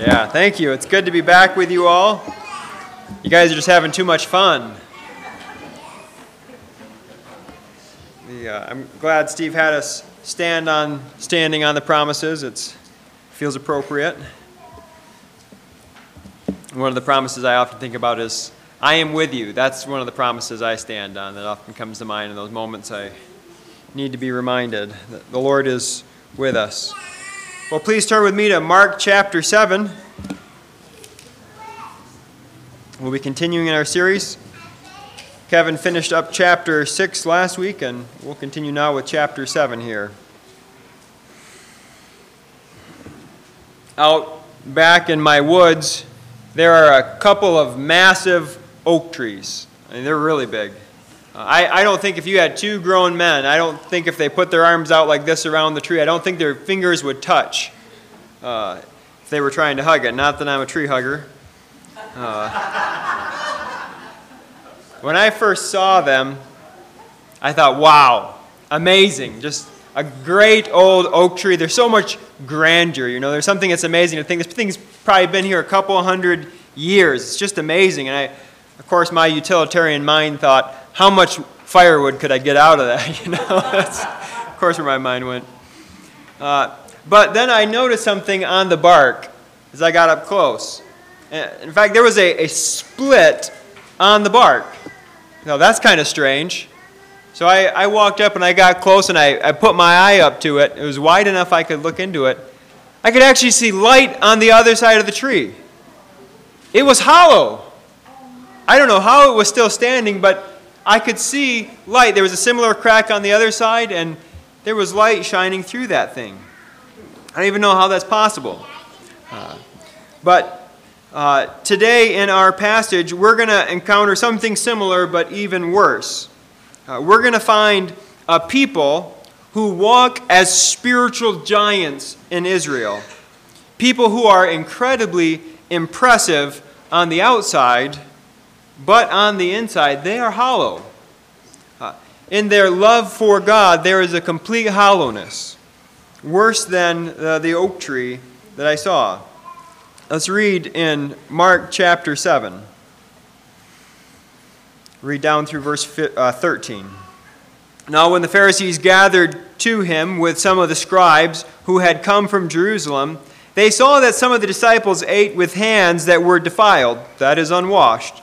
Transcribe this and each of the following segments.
Yeah, thank you. It's good to be back with you all. You guys are just having too much fun. The, uh, I'm glad Steve had us stand on standing on the promises. It feels appropriate. One of the promises I often think about is I am with you. That's one of the promises I stand on that often comes to mind in those moments I need to be reminded that the Lord is with us. Well, please turn with me to Mark chapter 7. We'll be continuing in our series. Kevin finished up chapter 6 last week, and we'll continue now with chapter 7 here. Out back in my woods, there are a couple of massive oak trees. I mean, they're really big. I, I don't think if you had two grown men, I don't think if they put their arms out like this around the tree, I don't think their fingers would touch uh, if they were trying to hug it. Not that I'm a tree hugger. Uh, when I first saw them, I thought, wow, amazing. Just a great old oak tree. There's so much grandeur. You know, there's something that's amazing to think. This thing's probably been here a couple hundred years. It's just amazing. And I, of course, my utilitarian mind thought, how much firewood could I get out of that? You know, that's of course where my mind went. Uh, but then I noticed something on the bark as I got up close. In fact, there was a, a split on the bark. Now that's kind of strange. So I, I walked up and I got close and I, I put my eye up to it. It was wide enough I could look into it. I could actually see light on the other side of the tree. It was hollow. I don't know how it was still standing, but I could see light. There was a similar crack on the other side, and there was light shining through that thing. I don't even know how that's possible. Uh, but uh, today in our passage, we're going to encounter something similar, but even worse. Uh, we're going to find a people who walk as spiritual giants in Israel. People who are incredibly impressive on the outside but on the inside, they are hollow. Uh, in their love for God, there is a complete hollowness, worse than uh, the oak tree that I saw. Let's read in Mark chapter 7. Read down through verse uh, 13. Now, when the Pharisees gathered to him with some of the scribes who had come from Jerusalem, they saw that some of the disciples ate with hands that were defiled, that is, unwashed.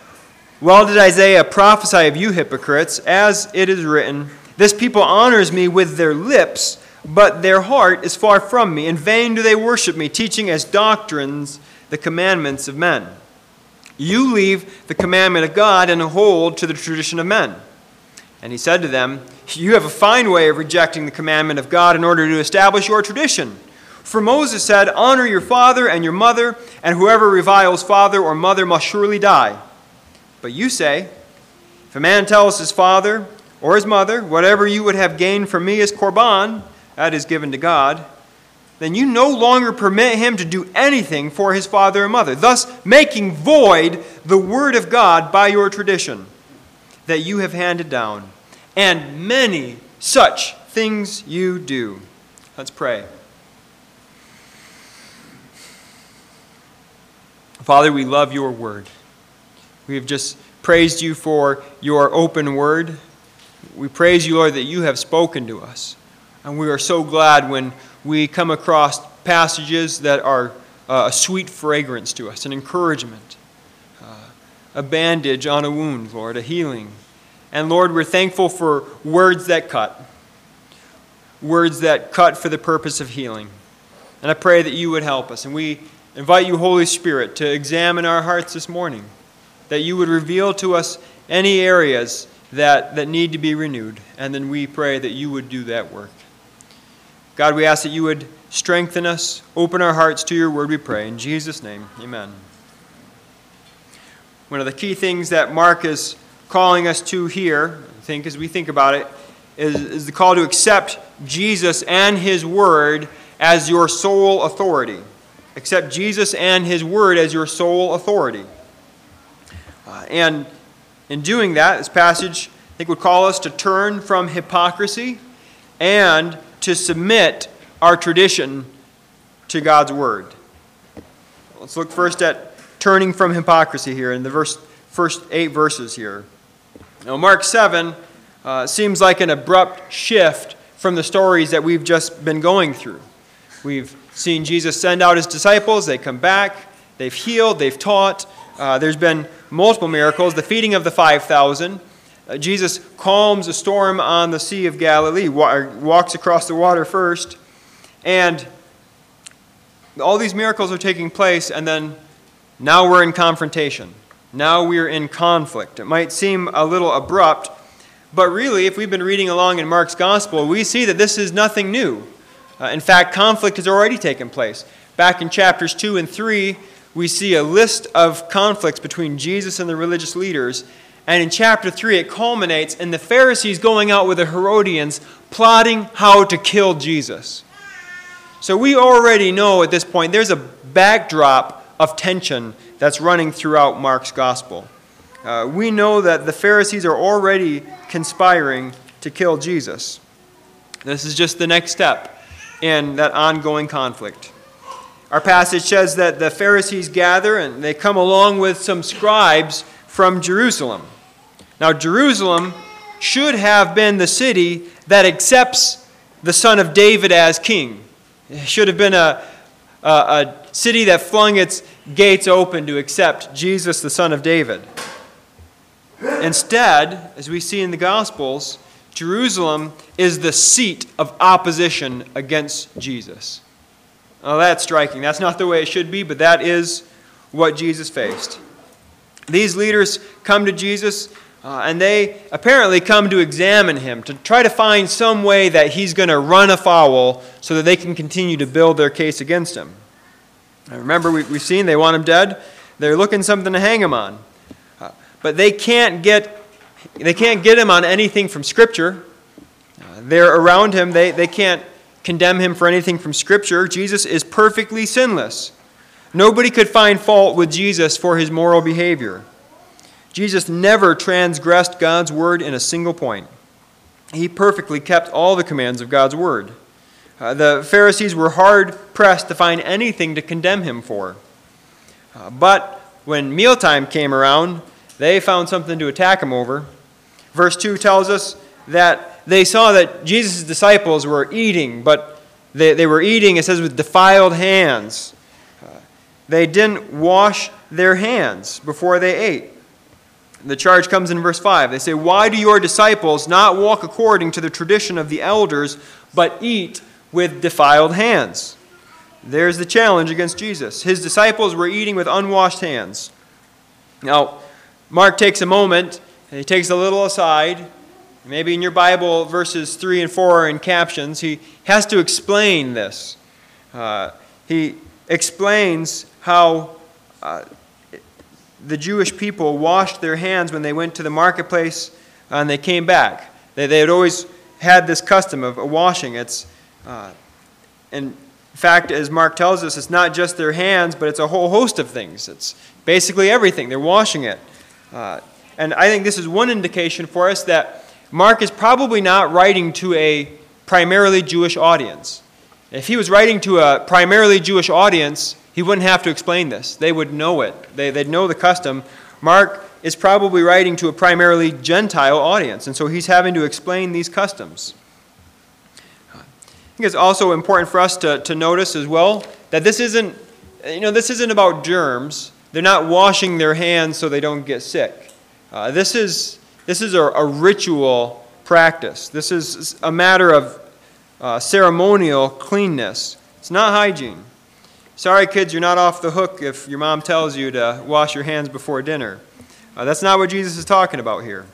well did Isaiah prophesy of you hypocrites, as it is written, This people honors me with their lips, but their heart is far from me. In vain do they worship me, teaching as doctrines the commandments of men. You leave the commandment of God and hold to the tradition of men. And he said to them, You have a fine way of rejecting the commandment of God in order to establish your tradition. For Moses said, Honor your father and your mother, and whoever reviles father or mother must surely die. But you say, If a man tells his father or his mother, Whatever you would have gained from me is korban, that is given to God, then you no longer permit him to do anything for his father or mother, thus making void the word of God by your tradition that you have handed down. And many such things you do. Let's pray. Father, we love your word. We have just praised you for your open word. We praise you, Lord, that you have spoken to us. And we are so glad when we come across passages that are uh, a sweet fragrance to us, an encouragement, uh, a bandage on a wound, Lord, a healing. And Lord, we're thankful for words that cut, words that cut for the purpose of healing. And I pray that you would help us. And we invite you, Holy Spirit, to examine our hearts this morning that you would reveal to us any areas that, that need to be renewed. And then we pray that you would do that work. God, we ask that you would strengthen us, open our hearts to your word, we pray. In Jesus' name, amen. One of the key things that Mark is calling us to here, I think, as we think about it, is, is the call to accept Jesus and his word as your sole authority. Accept Jesus and his word as your sole authority. Uh, and in doing that, this passage, I think, would call us to turn from hypocrisy and to submit our tradition to God's word. Let's look first at turning from hypocrisy here in the verse, first eight verses here. Now, Mark 7 uh, seems like an abrupt shift from the stories that we've just been going through. We've seen Jesus send out his disciples, they come back, they've healed, they've taught. Uh, there's been multiple miracles, the feeding of the 5,000. Uh, Jesus calms a storm on the Sea of Galilee, wa- walks across the water first, and all these miracles are taking place, and then now we're in confrontation. Now we're in conflict. It might seem a little abrupt, but really, if we've been reading along in Mark's gospel, we see that this is nothing new. Uh, in fact, conflict has already taken place. Back in chapters 2 and 3, we see a list of conflicts between Jesus and the religious leaders. And in chapter 3, it culminates in the Pharisees going out with the Herodians, plotting how to kill Jesus. So we already know at this point there's a backdrop of tension that's running throughout Mark's gospel. Uh, we know that the Pharisees are already conspiring to kill Jesus. This is just the next step in that ongoing conflict. Our passage says that the Pharisees gather and they come along with some scribes from Jerusalem. Now, Jerusalem should have been the city that accepts the son of David as king. It should have been a, a, a city that flung its gates open to accept Jesus, the son of David. Instead, as we see in the Gospels, Jerusalem is the seat of opposition against Jesus. Oh, that's striking. That's not the way it should be, but that is what Jesus faced. These leaders come to Jesus, uh, and they apparently come to examine him, to try to find some way that he's going to run afoul so that they can continue to build their case against him. Now, remember, we, have seen they want him dead. They're looking something to hang him on but they can't get they can't get him on anything from Scripture. Uh, they're around him. They, they can't condemn him for anything from Scripture. Jesus is perfectly sinless. Nobody could find fault with Jesus for his moral behavior. Jesus never transgressed God's word in a single point. He perfectly kept all the commands of God's word. Uh, the Pharisees were hard pressed to find anything to condemn him for. Uh, but when mealtime came around, they found something to attack him over. Verse 2 tells us that they saw that Jesus' disciples were eating, but they, they were eating, it says, with defiled hands. Uh, they didn't wash their hands before they ate. The charge comes in verse 5. They say, Why do your disciples not walk according to the tradition of the elders, but eat with defiled hands? There's the challenge against Jesus. His disciples were eating with unwashed hands. Now, Mark takes a moment and he takes a little aside. Maybe in your Bible, verses 3 and 4 are in captions. He has to explain this. Uh, he explains how uh, the Jewish people washed their hands when they went to the marketplace and they came back. They, they had always had this custom of washing. It's, uh, in fact, as Mark tells us, it's not just their hands, but it's a whole host of things. It's basically everything. They're washing it. Uh, and I think this is one indication for us that Mark is probably not writing to a primarily Jewish audience. If he was writing to a primarily Jewish audience, he wouldn't have to explain this. They would know it, they, would know the custom. Mark is probably writing to a primarily Gentile audience, and so he's having to explain these customs. I think it's also important for us to, to notice as well that this isn't, you know, this isn't about germs. They're not washing their hands so they don't get sick. Uh, this is, this is a, a, ritual practice. This is a matter of uh, ceremonial cleanness. It's not hygiene. Sorry, kids, you're not off the hook if your mom tells you to wash your hands before dinner. Uh, that's not what Jesus is talking about here.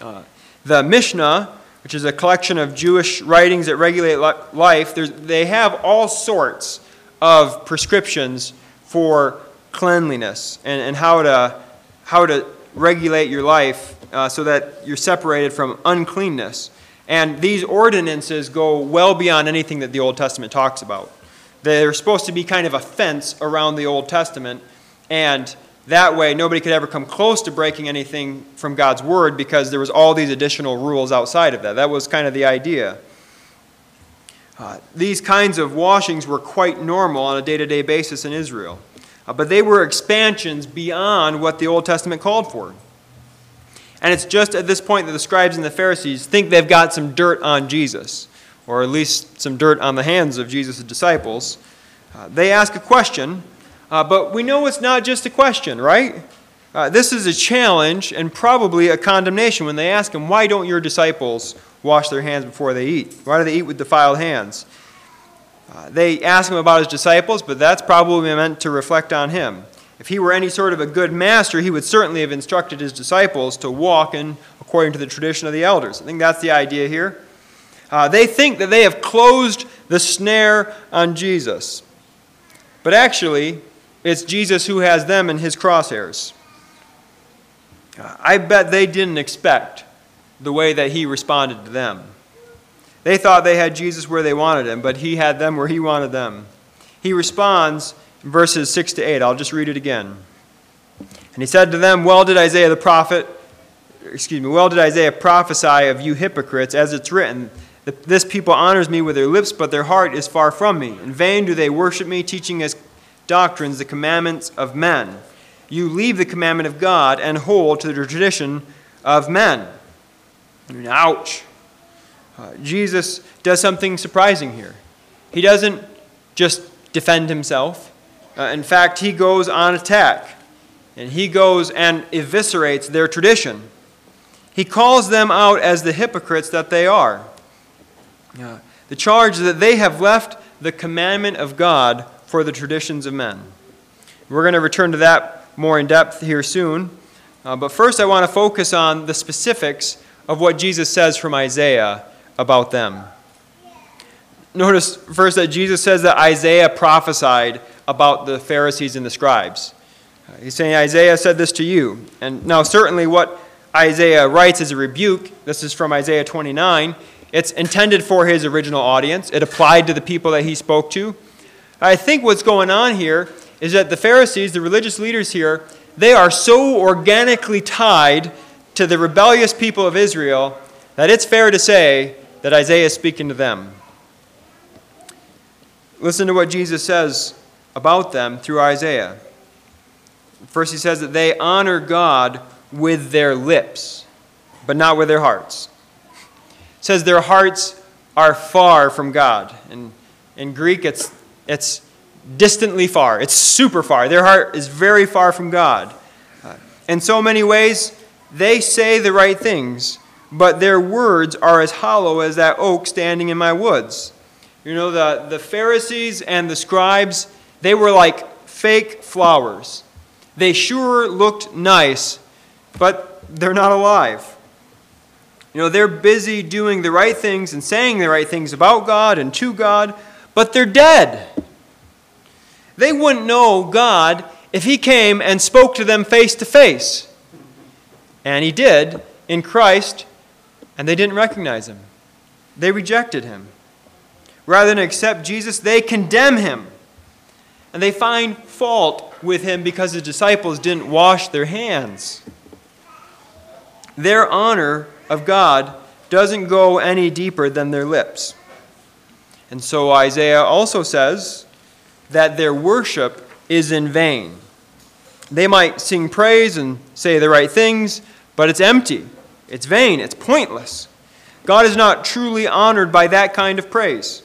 Uh, the Mishnah which is a collection of Jewish writings that regulate life, they have all sorts of prescriptions for cleanliness and, and how, to, how to regulate your life uh, so that you're separated from uncleanness. And these ordinances go well beyond anything that the Old Testament talks about. They're supposed to be kind of a fence around the Old Testament, and that way nobody could ever come close to breaking anything from God's Word because there was all these additional rules outside of that. That was kind of the idea. Uh, these kinds of washings were quite normal on a day to day basis in Israel, but they were expansions beyond what the Old Testament called for. And it's just at this point that the scribes and the Pharisees think they've got some dirt on Jesus, or at least some dirt on the hands of Jesus' disciples. Uh, they ask a question, uh, but we know it's not just a question, right? Uh, this is a challenge and probably a condemnation when they ask him, Why don't your disciples wash their hands before they eat? Why do they eat with defiled hands? Uh, they ask him about his disciples, but that's probably meant to reflect on him. If he were any sort of a good master, he would certainly have instructed his disciples to walk in according to the tradition of the elders. I think that's the idea here. Uh, they think that they have closed the snare on Jesus. But actually, it's Jesus who has them in his crosshairs. Uh, I bet they didn't expect the way that he responded to them. They thought they had Jesus where they wanted him, but he had them where he wanted them. He responds in verses 6 to 8. I'll just read it again. And he said to them, Well did Isaiah the prophet, excuse me, well did Isaiah prophesy of you hypocrites, as it's written, This people honors me with their lips, but their heart is far from me. In vain do they worship me, teaching as doctrines the commandments of men. You leave the commandment of God and hold to the tradition of men. Ouch. Uh, Jesus does something surprising here. He doesn't just defend himself. Uh, in fact, he goes on attack, and he goes and eviscerates their tradition. He calls them out as the hypocrites that they are. Uh, the charge that they have left the commandment of God for the traditions of men. We're going to return to that more in depth here soon. Uh, but first, I want to focus on the specifics of what Jesus says from Isaiah about them. Notice first that Jesus says that Isaiah prophesied about the Pharisees and the scribes. Uh, he's saying, Isaiah said this to you. And now, certainly, what Isaiah writes is a rebuke. This is from Isaiah 29. It's intended for his original audience, it applied to the people that he spoke to. I think what's going on here is that the Pharisees, the religious leaders here, they are so organically tied to the rebellious people of Israel that it's fair to say that Isaiah is speaking to them. Listen to what Jesus says about them through Isaiah. First, he says that they honor God with their lips, but not with their hearts. Says their hearts are far from God. And in Greek, it's, it's distantly far, it's super far. Their heart is very far from God. In so many ways, they say the right things, but their words are as hollow as that oak standing in my woods. You know, the, the Pharisees and the scribes they were like fake flowers. They sure looked nice, but they're not alive. You know, they're busy doing the right things and saying the right things about God and to God, but they're dead. They wouldn't know God if He came and spoke to them face to face. And He did in Christ, and they didn't recognize Him. They rejected Him. Rather than accept Jesus, they condemn Him. And they find fault with him because his disciples didn't wash their hands. Their honor of God doesn't go any deeper than their lips. And so Isaiah also says that their worship is in vain. They might sing praise and say the right things, but it's empty, it's vain, it's pointless. God is not truly honored by that kind of praise.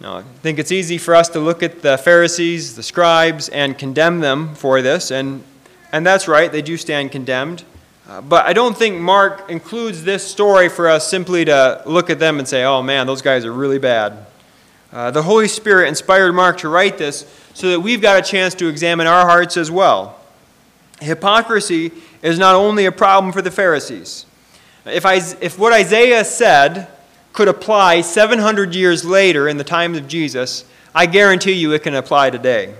Now, I think it's easy for us to look at the Pharisees, the scribes, and condemn them for this, and, and that's right, they do stand condemned. Uh, but I don't think Mark includes this story for us simply to look at them and say, oh man, those guys are really bad. Uh, the Holy Spirit inspired Mark to write this so that we've got a chance to examine our hearts as well. Hypocrisy is not only a problem for the Pharisees, If, I, if what Isaiah said could apply 700 years later in the times of Jesus, I guarantee you it can apply today.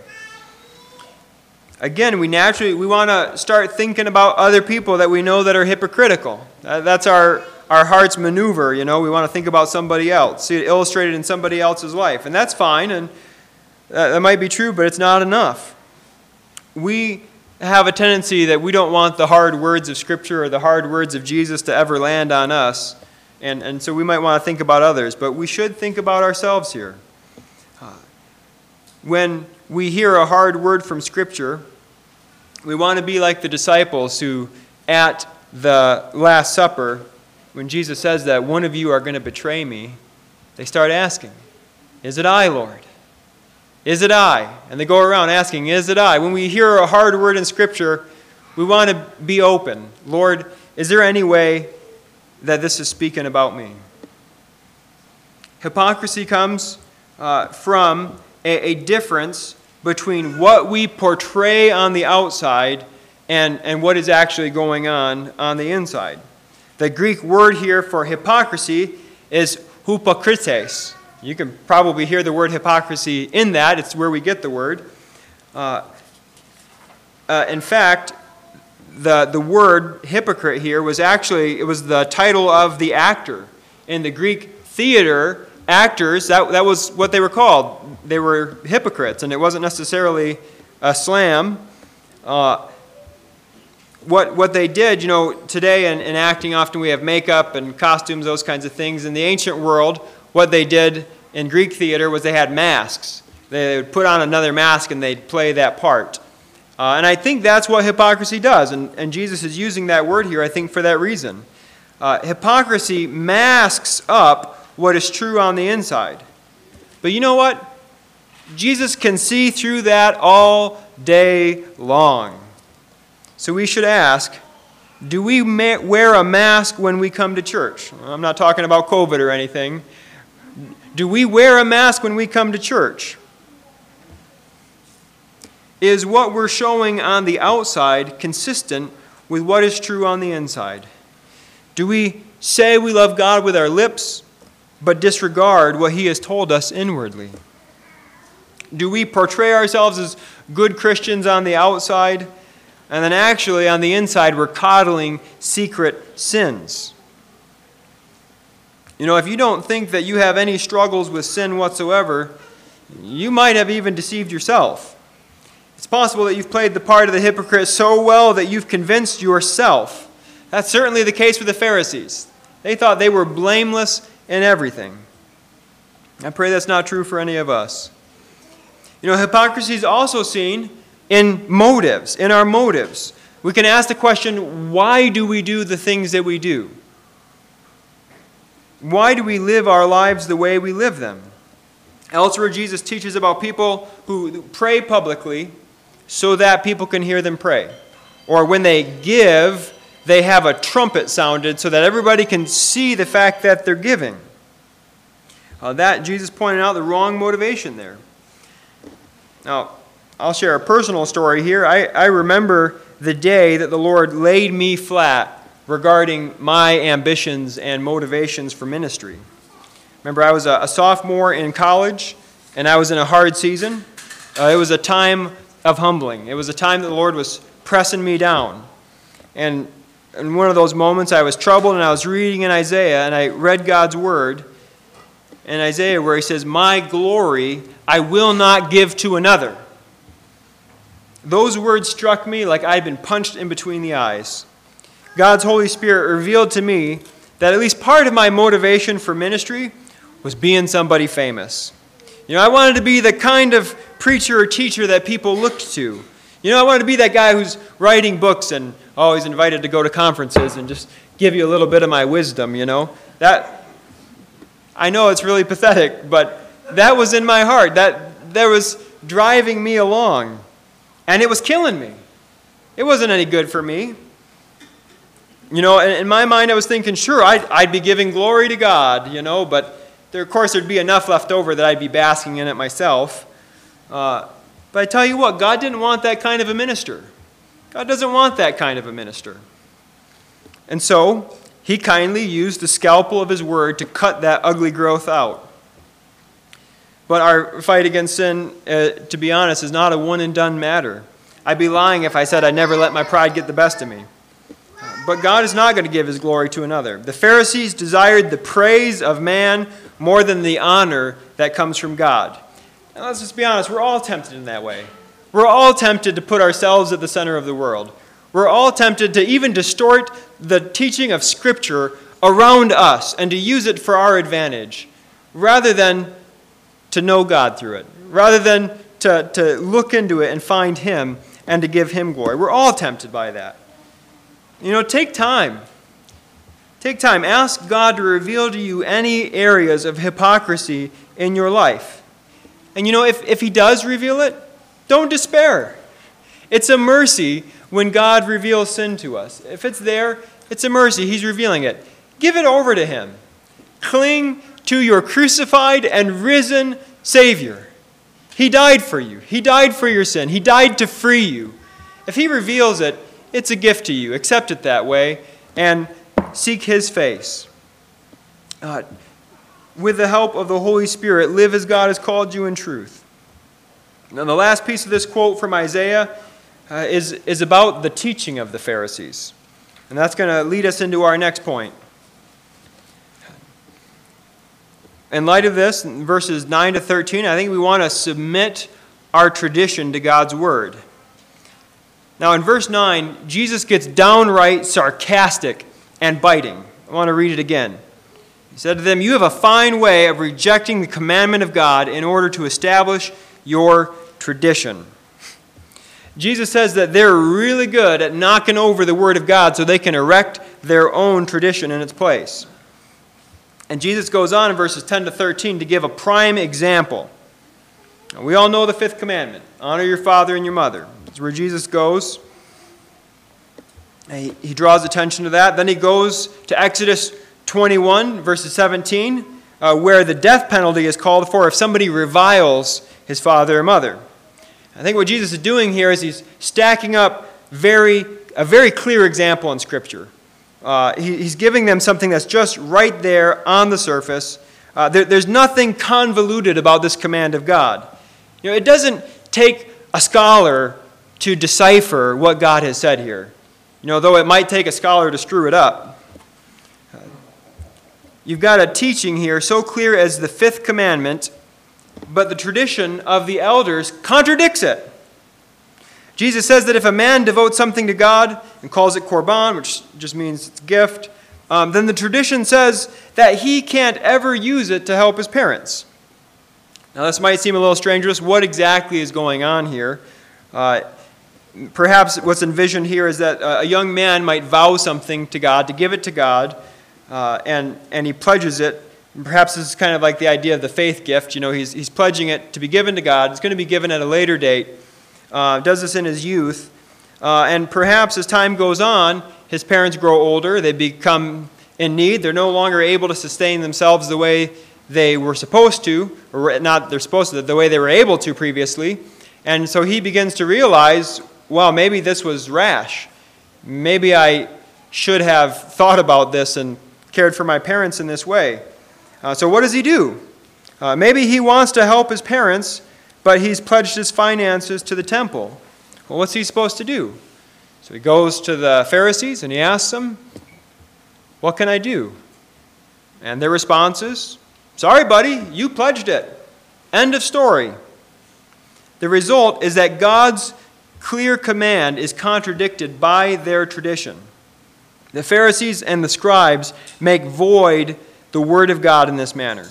Again, we naturally we want to start thinking about other people that we know that are hypocritical. That's our, our heart's maneuver, you know. We want to think about somebody else, see it illustrated in somebody else's life. And that's fine, and that might be true, but it's not enough. We have a tendency that we don't want the hard words of Scripture or the hard words of Jesus to ever land on us. And, and so we might want to think about others, but we should think about ourselves here. Uh, when we hear a hard word from Scripture, we want to be like the disciples who, at the Last Supper, when Jesus says that one of you are going to betray me, they start asking, Is it I, Lord? Is it I? And they go around asking, Is it I? When we hear a hard word in Scripture, we want to be open. Lord, is there any way that this is speaking about me? Hypocrisy comes uh, from a, a difference between what we portray on the outside and, and what is actually going on on the inside. The Greek word here for hypocrisy is hypocrites. You can probably hear the word hypocrisy in that. It's where we get the word. Uh, uh, in fact, the, the word hypocrite here was actually it was the title of the actor in the Greek theater. Actors that, that was what they were called. They were hypocrites, and it wasn't necessarily a slam. Uh, what, what they did, you know, today in, in acting, often we have makeup and costumes, those kinds of things. In the ancient world, what they did in Greek theater was they had masks. They would put on another mask and they'd play that part. Uh, and I think that's what hypocrisy does. And, and Jesus is using that word here, I think, for that reason. Uh, hypocrisy masks up what is true on the inside. But you know what? Jesus can see through that all day long. So we should ask do we wear a mask when we come to church? I'm not talking about COVID or anything. Do we wear a mask when we come to church? Is what we're showing on the outside consistent with what is true on the inside? Do we say we love God with our lips, but disregard what He has told us inwardly? Do we portray ourselves as good Christians on the outside, and then actually on the inside we're coddling secret sins? You know, if you don't think that you have any struggles with sin whatsoever, you might have even deceived yourself. It's possible that you've played the part of the hypocrite so well that you've convinced yourself. That's certainly the case with the Pharisees. They thought they were blameless in everything. I pray that's not true for any of us. You know, hypocrisy is also seen in motives, in our motives. We can ask the question why do we do the things that we do? Why do we live our lives the way we live them? Elsewhere, Jesus teaches about people who pray publicly so that people can hear them pray. Or when they give, they have a trumpet sounded so that everybody can see the fact that they're giving. Uh, that, Jesus pointed out the wrong motivation there. Now, I'll share a personal story here. I, I remember the day that the Lord laid me flat regarding my ambitions and motivations for ministry. Remember, I was a, a sophomore in college, and I was in a hard season. Uh, it was a time of humbling. It was a time that the Lord was pressing me down. And in one of those moments, I was troubled, and I was reading in Isaiah, and I read God's word in Isaiah where he says, My glory I will not give to another. Those words struck me like I'd been punched in between the eyes. God's Holy Spirit revealed to me that at least part of my motivation for ministry was being somebody famous. You know, I wanted to be the kind of preacher or teacher that people looked to. You know, I wanted to be that guy who's writing books and oh, always invited to go to conferences and just give you a little bit of my wisdom, you know. That I know it's really pathetic, but that was in my heart. That that was driving me along. And it was killing me. It wasn't any good for me. You know, in my mind, I was thinking, sure, I'd, I'd be giving glory to God, you know, but there, of course, there'd be enough left over that I'd be basking in it myself. Uh, but I tell you what, God didn't want that kind of a minister. God doesn't want that kind of a minister. And so, he kindly used the scalpel of his word to cut that ugly growth out. But our fight against sin, uh, to be honest, is not a one and done matter. I'd be lying if I said I'd never let my pride get the best of me. But God is not going to give his glory to another. The Pharisees desired the praise of man more than the honor that comes from God. And let's just be honest, we're all tempted in that way. We're all tempted to put ourselves at the center of the world. We're all tempted to even distort the teaching of Scripture around us and to use it for our advantage rather than to know God through it, rather than to, to look into it and find Him and to give Him glory. We're all tempted by that. You know, take time. Take time. Ask God to reveal to you any areas of hypocrisy in your life. And you know, if, if He does reveal it, don't despair. It's a mercy when God reveals sin to us. If it's there, it's a mercy. He's revealing it. Give it over to Him. Cling to your crucified and risen Savior. He died for you, He died for your sin, He died to free you. If He reveals it, it's a gift to you. Accept it that way and seek His face. Uh, with the help of the Holy Spirit, live as God has called you in truth. Now, the last piece of this quote from Isaiah uh, is, is about the teaching of the Pharisees. And that's going to lead us into our next point. In light of this, verses 9 to 13, I think we want to submit our tradition to God's Word. Now, in verse 9, Jesus gets downright sarcastic and biting. I want to read it again. He said to them, You have a fine way of rejecting the commandment of God in order to establish your tradition. Jesus says that they're really good at knocking over the Word of God so they can erect their own tradition in its place. And Jesus goes on in verses 10 to 13 to give a prime example. Now, we all know the fifth commandment honor your father and your mother. That's where Jesus goes. He, he draws attention to that. Then he goes to Exodus 21, verses 17, uh, where the death penalty is called for if somebody reviles his father or mother. I think what Jesus is doing here is he's stacking up very, a very clear example in Scripture. Uh, he, he's giving them something that's just right there on the surface. Uh, there, there's nothing convoluted about this command of God. You know, it doesn't take a scholar to decipher what God has said here. You know, though it might take a scholar to screw it up. You've got a teaching here so clear as the fifth commandment, but the tradition of the elders contradicts it. Jesus says that if a man devotes something to God and calls it korban, which just means it's gift, um, then the tradition says that he can't ever use it to help his parents. Now, this might seem a little strange. What exactly is going on here? Uh, perhaps what's envisioned here is that a young man might vow something to God, to give it to God, uh, and, and he pledges it. Perhaps this is kind of like the idea of the faith gift. You know, he's, he's pledging it to be given to God. It's going to be given at a later date. Uh, does this in his youth. Uh, and perhaps as time goes on, his parents grow older, they become in need, they're no longer able to sustain themselves the way they were supposed to, or not they're supposed to, the way they were able to previously. And so he begins to realize well, maybe this was rash. Maybe I should have thought about this and cared for my parents in this way. Uh, so, what does he do? Uh, maybe he wants to help his parents, but he's pledged his finances to the temple. Well, what's he supposed to do? So, he goes to the Pharisees and he asks them, What can I do? And their response is, Sorry, buddy, you pledged it. End of story. The result is that God's clear command is contradicted by their tradition. The Pharisees and the scribes make void the word of God in this manner.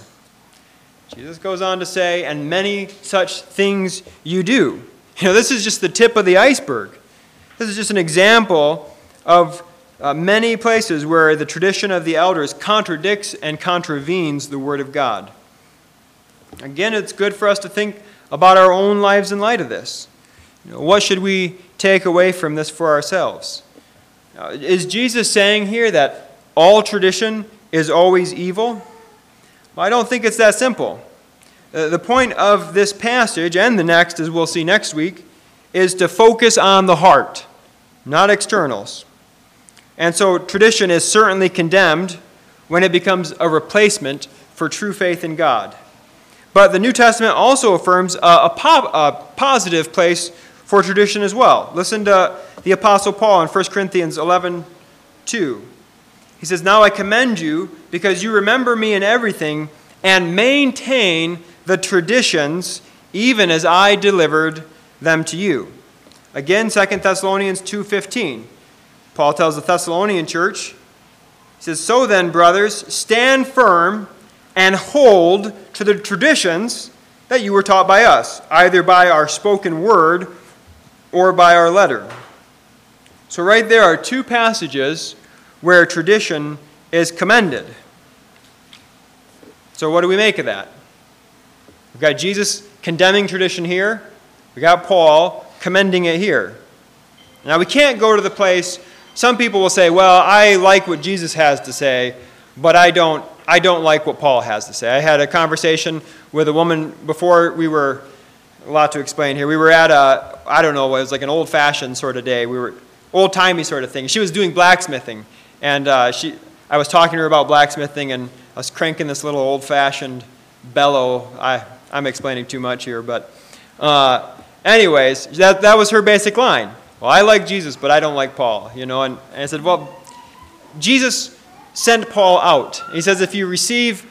Jesus goes on to say, and many such things you do. You know, this is just the tip of the iceberg. This is just an example of uh, many places where the tradition of the elders contradicts and contravenes the Word of God. Again, it's good for us to think about our own lives in light of this. You know, what should we take away from this for ourselves? Now, is Jesus saying here that all tradition is always evil? Well, I don't think it's that simple. Uh, the point of this passage and the next, as we'll see next week, is to focus on the heart, not externals. And so tradition is certainly condemned when it becomes a replacement for true faith in God. But the New Testament also affirms a, a, po- a, positive place for tradition as well. Listen to the Apostle Paul in 1 Corinthians 11 2. He says, Now I commend you because you remember me in everything and maintain the traditions even as I delivered them to you. Again, 2 Thessalonians 2:15. Paul tells the Thessalonian church, he says, "So then, brothers, stand firm and hold to the traditions that you were taught by us, either by our spoken word or by our letter." So right there are two passages where tradition is commended. So what do we make of that? We've got Jesus condemning tradition here. We got Paul commending it here. Now we can't go to the place some people will say, "Well, I like what Jesus has to say, but I don't I don't like what Paul has to say." I had a conversation with a woman before we were a lot to explain here. We were at a I don't know, it was like an old-fashioned sort of day. We were old-timey sort of thing. She was doing blacksmithing, and uh, she I was talking to her about blacksmithing, and I was cranking this little old-fashioned bellow. I I'm explaining too much here, but uh, anyways, that, that was her basic line. Well, I like Jesus, but I don't like Paul, you know. And, and I said, well, Jesus sent Paul out. He says, if you receive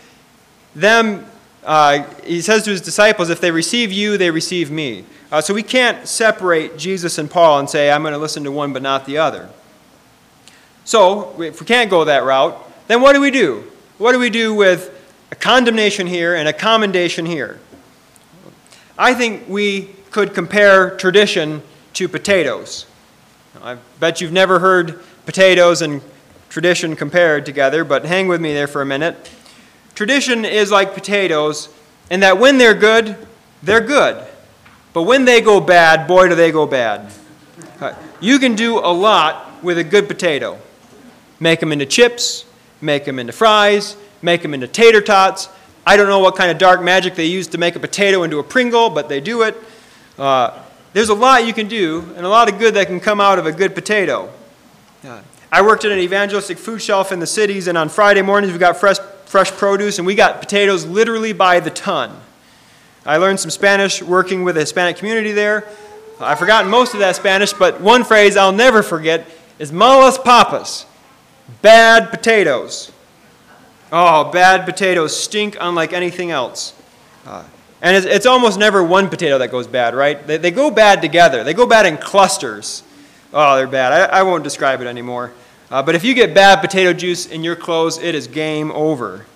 them, uh, he says to his disciples, if they receive you, they receive me. Uh, so we can't separate Jesus and Paul and say, I'm going to listen to one but not the other. So if we can't go that route, then what do we do? What do we do with a condemnation here and a commendation here? I think we could compare tradition to potatoes. I bet you've never heard potatoes and tradition compared together, but hang with me there for a minute. Tradition is like potatoes in that when they're good, they're good. But when they go bad, boy, do they go bad. You can do a lot with a good potato. Make them into chips, make them into fries, make them into tater tots, I don't know what kind of dark magic they use to make a potato into a Pringle, but they do it. Uh, there's a lot you can do, and a lot of good that can come out of a good potato. Uh, I worked at an evangelistic food shelf in the cities, and on Friday mornings we got fresh, fresh produce, and we got potatoes literally by the ton. I learned some Spanish working with a Hispanic community there. I've forgotten most of that Spanish, but one phrase I'll never forget is malas papas, bad potatoes. Oh, bad potatoes stink unlike anything else. Uh, and it's, it's, almost never one potato that goes bad, right? They, they go bad together, they go bad in clusters. Oh, they're bad. I, I won't describe it anymore. Uh, but if you get bad potato juice in your clothes, it is game over.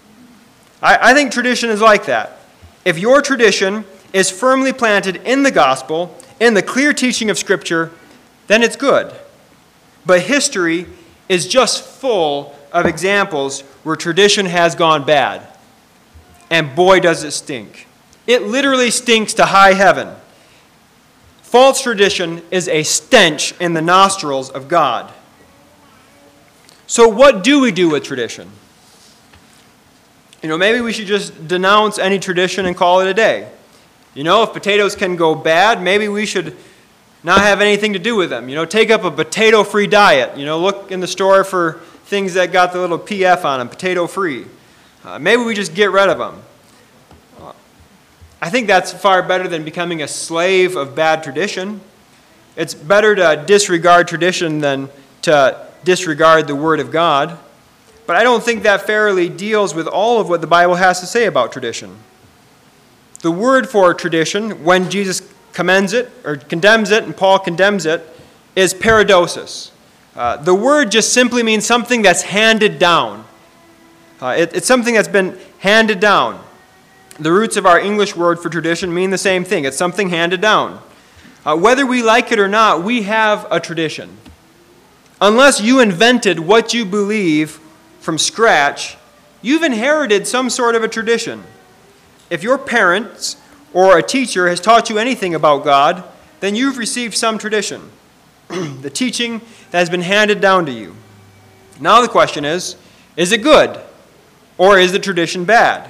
I, I think tradition is like that. If your tradition is firmly planted in the gospel, in the clear teaching of Scripture, then it's good. But history is just full of examples where tradition has gone bad. And boy, does it stink. It literally stinks to high heaven. False tradition is a stench in the nostrils of God. So, what do we do with tradition? You know, maybe we should just denounce any tradition and call it a day. You know, if potatoes can go bad, maybe we should not have anything to do with them. You know, take up a potato free diet. You know, look in the store for things that got the little PF on them, potato free. Uh, maybe we just get rid of them. I think that's far better than becoming a slave of bad tradition. It's better to disregard tradition than to disregard the Word of God. But I don't think that fairly deals with all of what the Bible has to say about tradition. The word for tradition, when Jesus commends it or condemns it and Paul condemns it, is paradosis. Uh, the word just simply means something that's handed down. Uh, it, it's something that's been handed down. The roots of our English word for tradition mean the same thing it's something handed down. Uh, whether we like it or not, we have a tradition. Unless you invented what you believe from scratch, you've inherited some sort of a tradition. If your parents or a teacher has taught you anything about God, then you've received some tradition. the teaching that has been handed down to you. Now the question is is it good? Or is the tradition bad?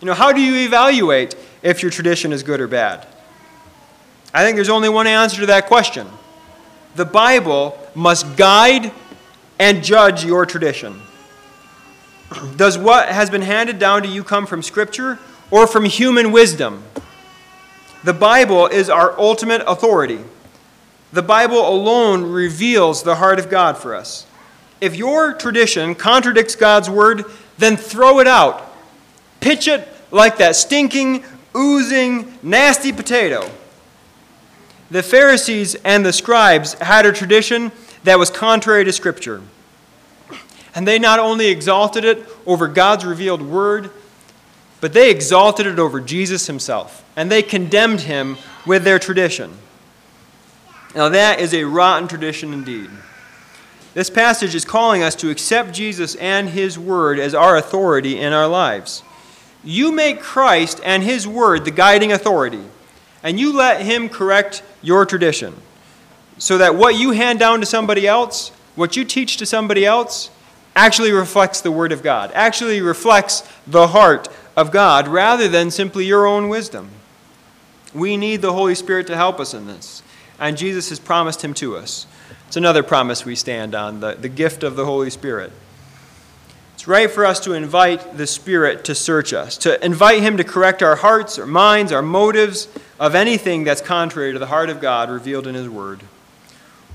You know, how do you evaluate if your tradition is good or bad? I think there's only one answer to that question. The Bible must guide and judge your tradition. Does what has been handed down to you come from Scripture or from human wisdom? The Bible is our ultimate authority. The Bible alone reveals the heart of God for us. If your tradition contradicts God's word, then throw it out. Pitch it like that stinking, oozing, nasty potato. The Pharisees and the scribes had a tradition that was contrary to Scripture. And they not only exalted it over God's revealed word, but they exalted it over Jesus himself. And they condemned him with their tradition. Now, that is a rotten tradition indeed. This passage is calling us to accept Jesus and his word as our authority in our lives. You make Christ and his word the guiding authority, and you let him correct your tradition so that what you hand down to somebody else, what you teach to somebody else, actually reflects the Word of God, actually reflects the heart of God rather than simply your own wisdom. We need the Holy Spirit to help us in this, and Jesus has promised Him to us. It's another promise we stand on the, the gift of the Holy Spirit. It's right for us to invite the Spirit to search us, to invite Him to correct our hearts, our minds, our motives of anything that's contrary to the heart of God revealed in His Word.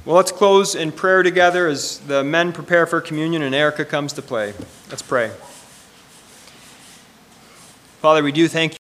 Well, let's close in prayer together as the men prepare for communion and Erica comes to play. Let's pray. Father, we do thank you.